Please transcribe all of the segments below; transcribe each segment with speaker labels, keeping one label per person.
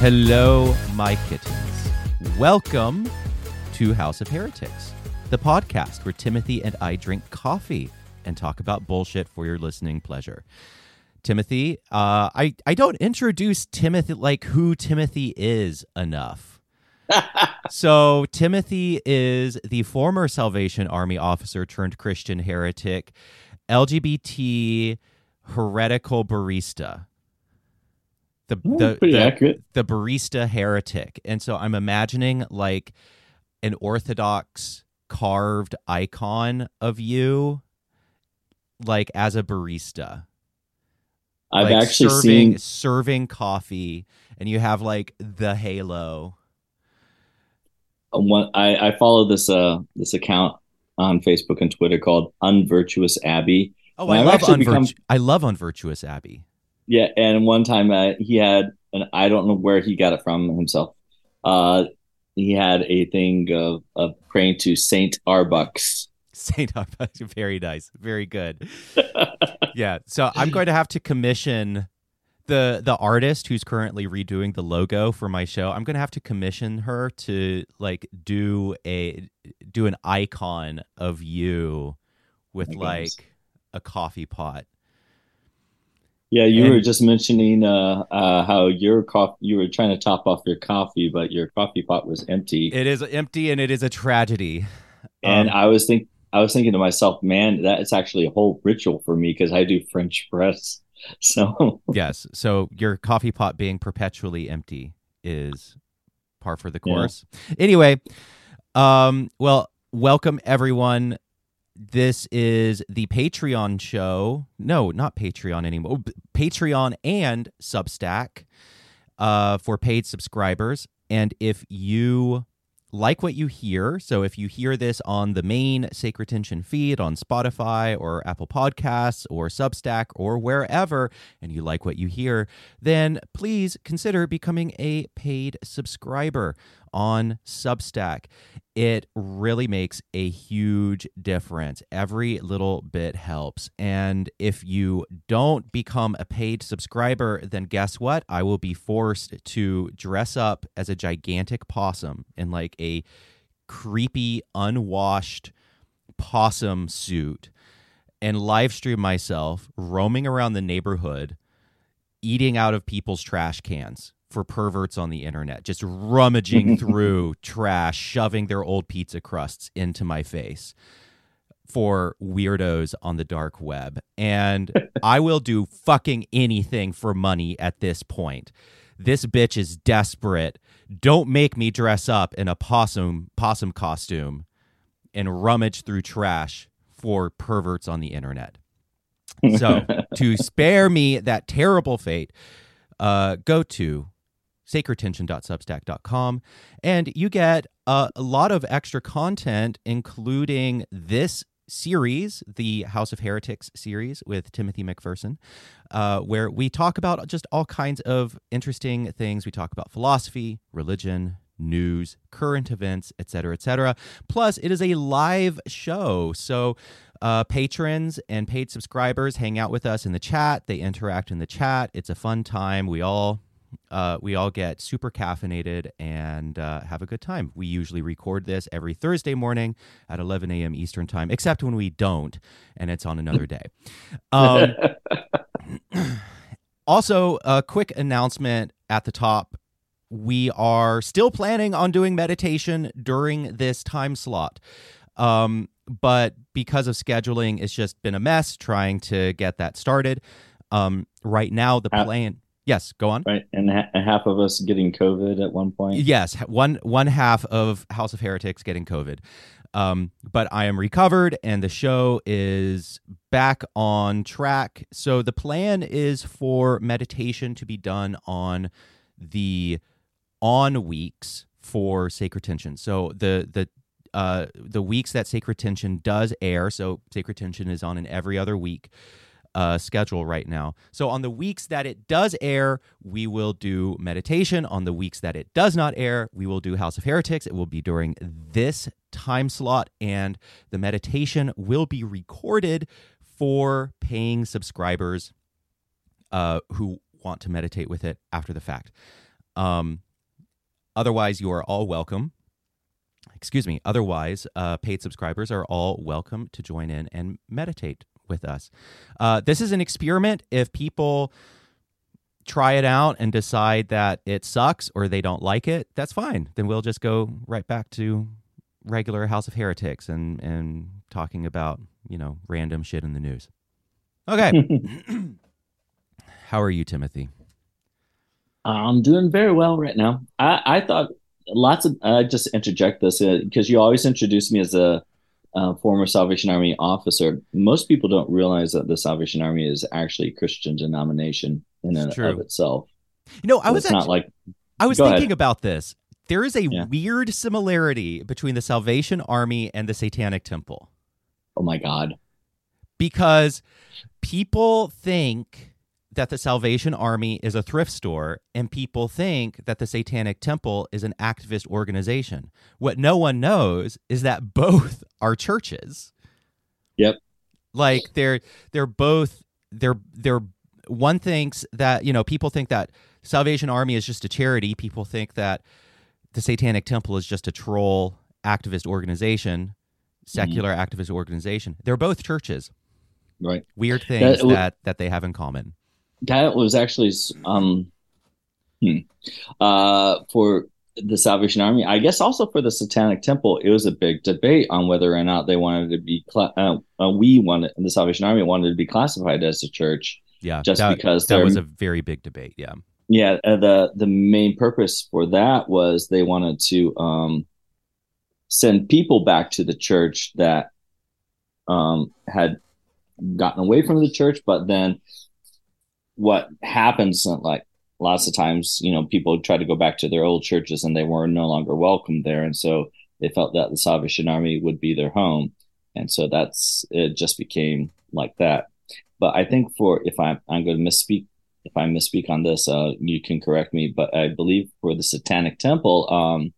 Speaker 1: Hello, my kittens. Welcome to House of Heretics, the podcast where Timothy and I drink coffee and talk about bullshit for your listening pleasure. Timothy, uh, I, I don't introduce Timothy like who Timothy is enough. so, Timothy is the former Salvation Army officer turned Christian heretic, LGBT heretical barista the the the, the barista heretic. And so I'm imagining like an orthodox carved icon of you like as a barista.
Speaker 2: I've
Speaker 1: like
Speaker 2: actually
Speaker 1: serving
Speaker 2: seen.
Speaker 1: serving coffee and you have like the halo.
Speaker 2: One, I, I follow this uh this account on Facebook and Twitter called Unvirtuous Abbey.
Speaker 1: Oh,
Speaker 2: And
Speaker 1: I
Speaker 2: I've
Speaker 1: love unvirtu-
Speaker 2: become-
Speaker 1: I love unvirtuous Abbey.
Speaker 2: Yeah, and one time uh, he had, and I don't know where he got it from himself. Uh, he had a thing of, of praying to Saint Arbucks.
Speaker 1: Saint Arbuckle, very nice, very good. yeah, so I'm going to have to commission the the artist who's currently redoing the logo for my show. I'm going to have to commission her to like do a do an icon of you with
Speaker 2: My
Speaker 1: like
Speaker 2: goodness.
Speaker 1: a coffee pot.
Speaker 2: Yeah, you
Speaker 1: And-
Speaker 2: were just mentioning uh, uh, how your coffee, you were trying to top off your coffee, but your coffee pot was empty.
Speaker 1: It is empty and it is a tragedy.
Speaker 2: And
Speaker 1: Um,
Speaker 2: I was think I was thinking to myself, man, that is actually a whole ritual for me because I do French press. So
Speaker 1: yes, so your coffee pot being perpetually empty is par for the
Speaker 2: Yeah.
Speaker 1: course. Anyway, um, well, welcome everyone. This is the Patreon show. No, not Patreon anymore. Patreon and Substack uh, for paid subscribers. And if you like what you hear, so if you hear this on the main Sacred Tension feed on Spotify or Apple Podcasts or Substack or wherever, and you like what you hear, then please consider becoming a paid subscriber on Substack. It really makes a huge difference. Every little bit helps. And if you don't become a paid subscriber, then guess what? I will be forced to dress up as a gigantic possum in like a creepy, unwashed possum suit and live stream myself roaming around the neighborhood eating out of people's trash cans for perverts on the internet, just rummaging through trash, shoving their old pizza crusts into my face for weirdos on the dark web. And I will do fucking anything for money at this point. This bitch is desperate. Don't make me dress up in a possum possum costume and rummage through trash for perverts on the internet. So, to spare me that terrible fate, uh, go to sacredtension.substack.com and you get uh, a lot of extra content, including this series, the House of Heretics series with Timothy McPherson, uh, where we talk about just all kinds of interesting things. We talk about philosophy, religion, news, current events, etc., etc. Plus, it is a live show, so uh, patrons and paid subscribers hang out with us in the chat. They interact in the chat. It's a fun time. We all uh, we all get super caffeinated and uh, have a good time. We usually record this every Thursday morning at 11 a.m. Eastern time, except when we don't, and it's on another day. Um, also, a quick announcement at the top. We are still planning on doing meditation during this time slot. Um, but because of scheduling, it's just been a mess trying to get that started. Um, right now, the plan. Yes, go on.
Speaker 2: right, and, ha- half of us getting COVID at one point.
Speaker 1: Yes, one one half of House of Heretics getting COVID, um, but I am recovered and the show is back on track. So the plan is for meditation to be done on the on weeks for Sacred Tension. So the the uh, the weeks that Sacred Tension does air. So Sacred Tension is on in every other week uh, schedule right now. So on the weeks that it does air, we will do meditation. On the weeks that it does not air, we will do House of Heretics. It will be during this time slot, and the meditation will be recorded for paying subscribers uh, who want to meditate with it after the fact. Um, otherwise, you are all welcome. Excuse me. Otherwise, uh, paid subscribers are all welcome to join in and meditate with us. Uh, this is an experiment. If people try it out and decide that it sucks or they don't like it, that's fine. Then we'll just go right back to regular House of Heretics and and talking about you know random shit in the news. Okay, how are you, Timothy?
Speaker 2: I'm doing very well right now. I, I thought lots of I just interject this because uh, you always introduce me as a, a, former Salvation Army officer. Most people don't realize that the Salvation Army is actually a Christian denomination in and of itself.
Speaker 1: You know, I was
Speaker 2: actually, not like
Speaker 1: I was thinking ahead. about this. There is a yeah. weird similarity between the Salvation Army and the Satanic Temple.
Speaker 2: Oh my god.
Speaker 1: Because people think that the Salvation Army is a thrift store and people think that the Satanic Temple is an activist organization. What no one knows is that both are churches.
Speaker 2: Yep.
Speaker 1: Like they're they're both they're they're one thinks that, you know, people think that Salvation Army is just a charity. People think that the Satanic Temple is just a troll activist organization, secular mm-hmm. activist organization. They're both churches.
Speaker 2: Right.
Speaker 1: Weird things that, that, that they have in common.
Speaker 2: That was actually um hmm, uh for the Salvation Army. I guess also for the Satanic Temple, it was a big debate on whether or not they wanted to be. Uh, uh, we wanted the Salvation Army wanted to be classified as a church.
Speaker 1: Yeah,
Speaker 2: just
Speaker 1: that,
Speaker 2: because
Speaker 1: that was a very big debate. Yeah,
Speaker 2: yeah. Uh, the the main purpose for that was they wanted to um, send people back to the church that um, had gotten away from the church, but then what happens like lots of times you know people try to go back to their old churches and they were no longer welcome there and so they felt that the salvation army would be their home and so that's it just became like that but I think for if I'm I'm going to misspeak if I misspeak on this, uh, you can correct me. But I believe for the Satanic Temple, um,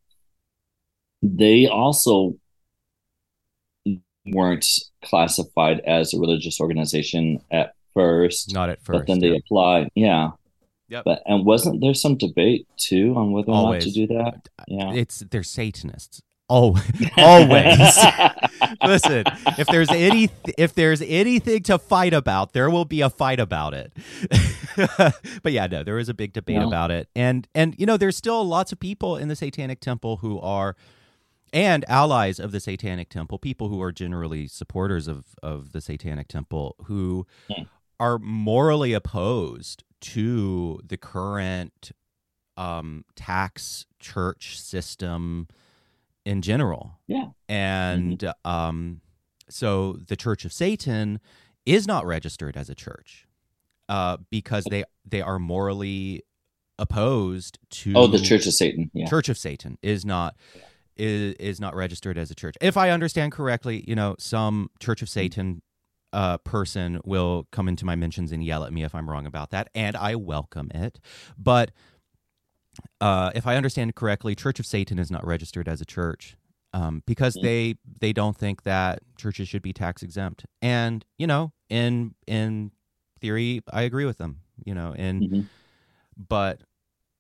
Speaker 2: they also weren't classified as a religious organization at first.
Speaker 1: Not at first.
Speaker 2: But then they applied. Yeah.
Speaker 1: Yep.
Speaker 2: But and wasn't there some debate too on whether or not to do that?
Speaker 1: Uh, yeah. It's they're Satanists. Oh, always. Listen, if there's any if there's anything to fight about, there will be a fight about it. but yeah, no, there is a big debate yeah. about it. And and you know, there's still lots of people in the Satanic Temple who are and allies of the Satanic Temple, people who are generally supporters of of the Satanic Temple who yeah. Are morally opposed to the current um, tax church system in general.
Speaker 2: Yeah.
Speaker 1: And mm-hmm. um, so the Church of Satan is not registered as a church uh, because they they are morally opposed to.
Speaker 2: Oh, the Church of Satan.
Speaker 1: Yeah. Church of Satan is not. Is, is not registered as a church. If I understand correctly, you know, some Church of mm-hmm. Satan uh, person will come into my mentions and yell at me if I'm wrong about that, and I welcome it. But uh, if I understand correctly, Church of Satan is not registered as a church um, because mm-hmm. they they don't think that churches should be tax exempt. And you know, in in theory, I agree with them. You know, and mm-hmm. but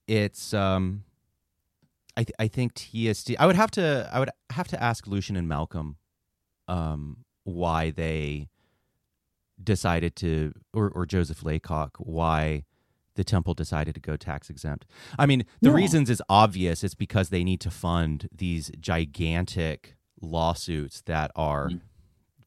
Speaker 1: it's um, I th- I think TST. I would have to I would have to ask Lucien and Malcolm um, why they decided to or or Joseph Laycock why the temple decided to go tax exempt. I mean, the yeah. reasons is obvious. It's because they need to fund these gigantic lawsuits that are mm.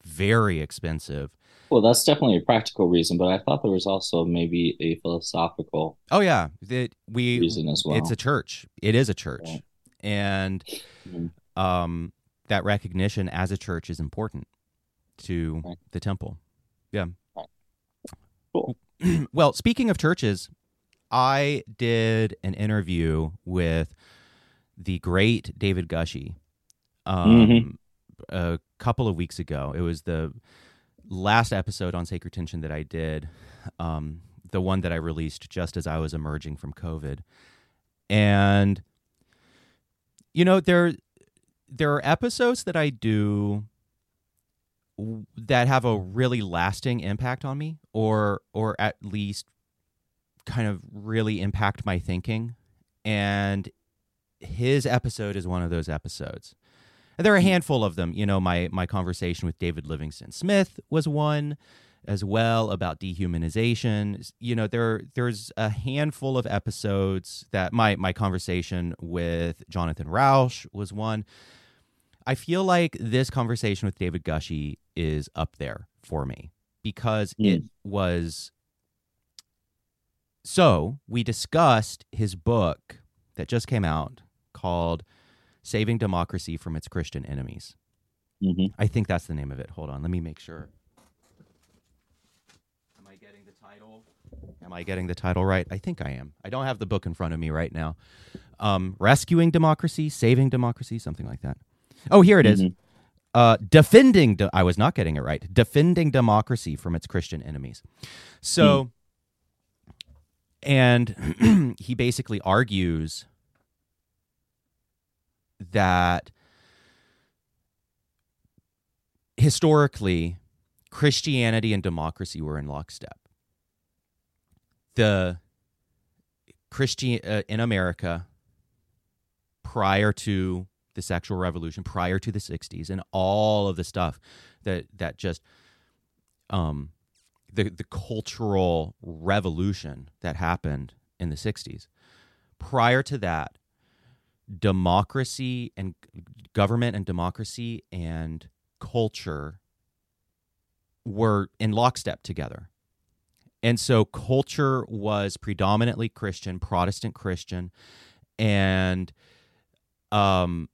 Speaker 1: very expensive.
Speaker 2: Well, that's definitely a practical reason, but I thought there was also maybe a philosophical.
Speaker 1: Oh yeah, that we
Speaker 2: reason as well.
Speaker 1: It's a church. It is a church, yeah. and mm-hmm. um, that recognition as a church is important to right. the temple. Yeah.
Speaker 2: Cool.
Speaker 1: well, speaking of churches, I did an interview with the great David Gushee um, mm-hmm. a couple of weeks ago. It was the last episode on Sacred Tension that I did, um, the one that I released just as I was emerging from COVID. And, you know, there, there are episodes that I do that have a really lasting impact on me or or at least kind of really impact my thinking and his episode is one of those episodes. And there are a mm. handful of them. You know, my my conversation with David Livingston Smith was one as well about dehumanization. You know, there there's a handful of episodes that my my conversation with Jonathan Rauch was one. I feel like this conversation with David Gushee is up there for me because mm. it was so we discussed his book that just came out called Saving Democracy from Its Christian Enemies. Mm-hmm. I think that's the name of it. Hold on, let me make sure. Am I getting the title? Am I getting the title right? I think I am. I don't have the book in front of me right now. Um, Rescuing Democracy, Saving Democracy, something like that. Oh, here it is. Uh, defending, de- I was not getting it right. Defending democracy from its Christian enemies. So, mm. and he basically argues that historically Christianity and democracy were in lockstep. The Christian uh, in America prior to the sexual revolution, prior to the 60s and all of the stuff that that just um the the cultural revolution that happened in the 60s. Prior to that, democracy and government and democracy and culture were in lockstep together. And so culture was predominantly Christian, Protestant Christian, and um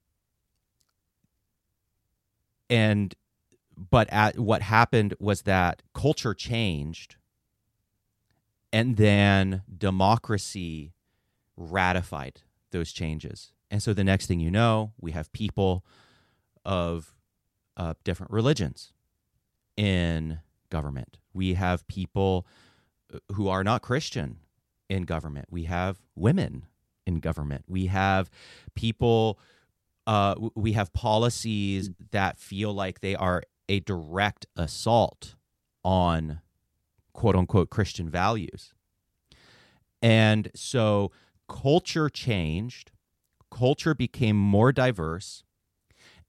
Speaker 1: and but at, what happened was that culture changed and then democracy ratified those changes and so the next thing you know, we have people of uh, different religions in government. We have people uh, who are not Christian in government. We have women in government. We have people, uh, we have policies that feel like they are a direct assault on quote unquote Christian values. And so culture changed culture became more diverse,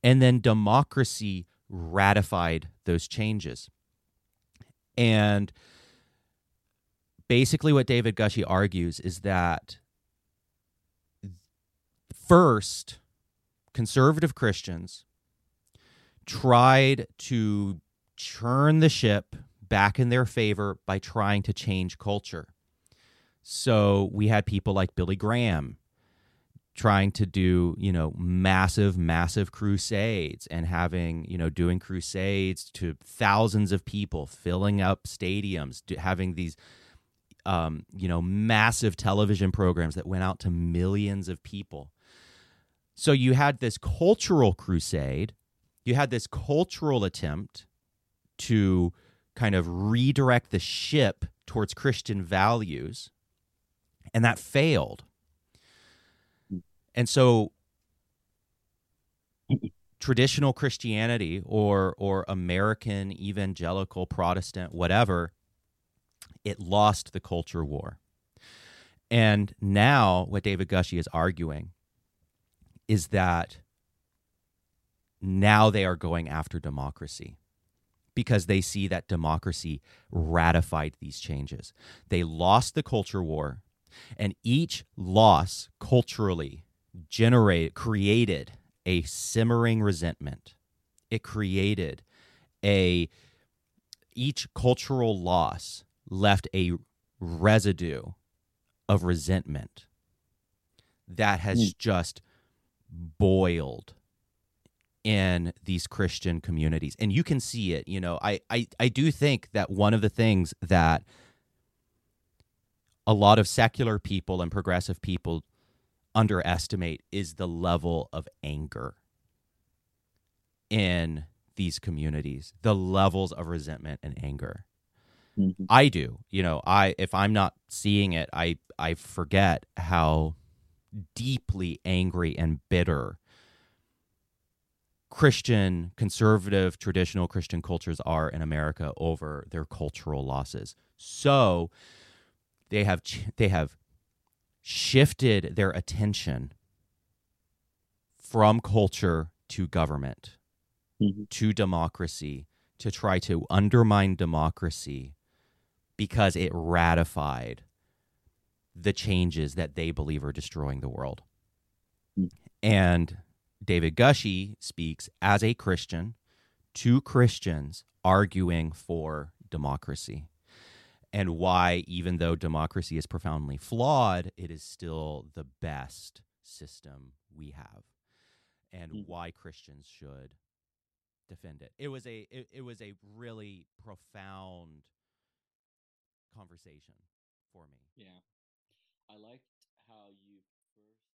Speaker 1: and then democracy ratified those changes. And basically, what David Gushee argues is that first, conservative Christians tried to churn the ship back in their favor by trying to change culture. So we had people like Billy Graham trying to do you know massive massive crusades and having you know doing crusades to thousands of people filling up stadiums having these um, you know massive television programs that went out to millions of people so you had this cultural crusade you had this cultural attempt to kind of redirect the ship towards christian values and that failed and so traditional Christianity or or American evangelical Protestant whatever it lost the culture war. And now what David Gushee is arguing is that now they are going after democracy because they see that democracy ratified these changes. They lost the culture war, and each loss culturally generate created a simmering resentment. It created a each cultural loss left a residue of resentment that has mm. just boiled in these Christian communities. And you can see it, you know, I, I, I do think that one of the things that a lot of secular people and progressive people underestimate is the level of anger in these communities, the levels of resentment and anger. Mm-hmm. I do. You know, I if I'm not seeing it, I I forget how deeply angry and bitter Christian, conservative, traditional Christian cultures are in America over their cultural losses. So they have they have shifted their attention from culture to government
Speaker 2: Mhm.
Speaker 1: to democracy to try to undermine democracy because it ratified the changes that they believe are destroying the world.
Speaker 2: Mm.
Speaker 1: And David Gushee speaks as a Christian to Christians arguing for democracy and why, even though democracy is profoundly flawed, it is still the best system we have, and
Speaker 2: Mm.
Speaker 1: why Christians should defend it. It was a it, it was a really profound conversation for me.
Speaker 2: Yeah. I liked how you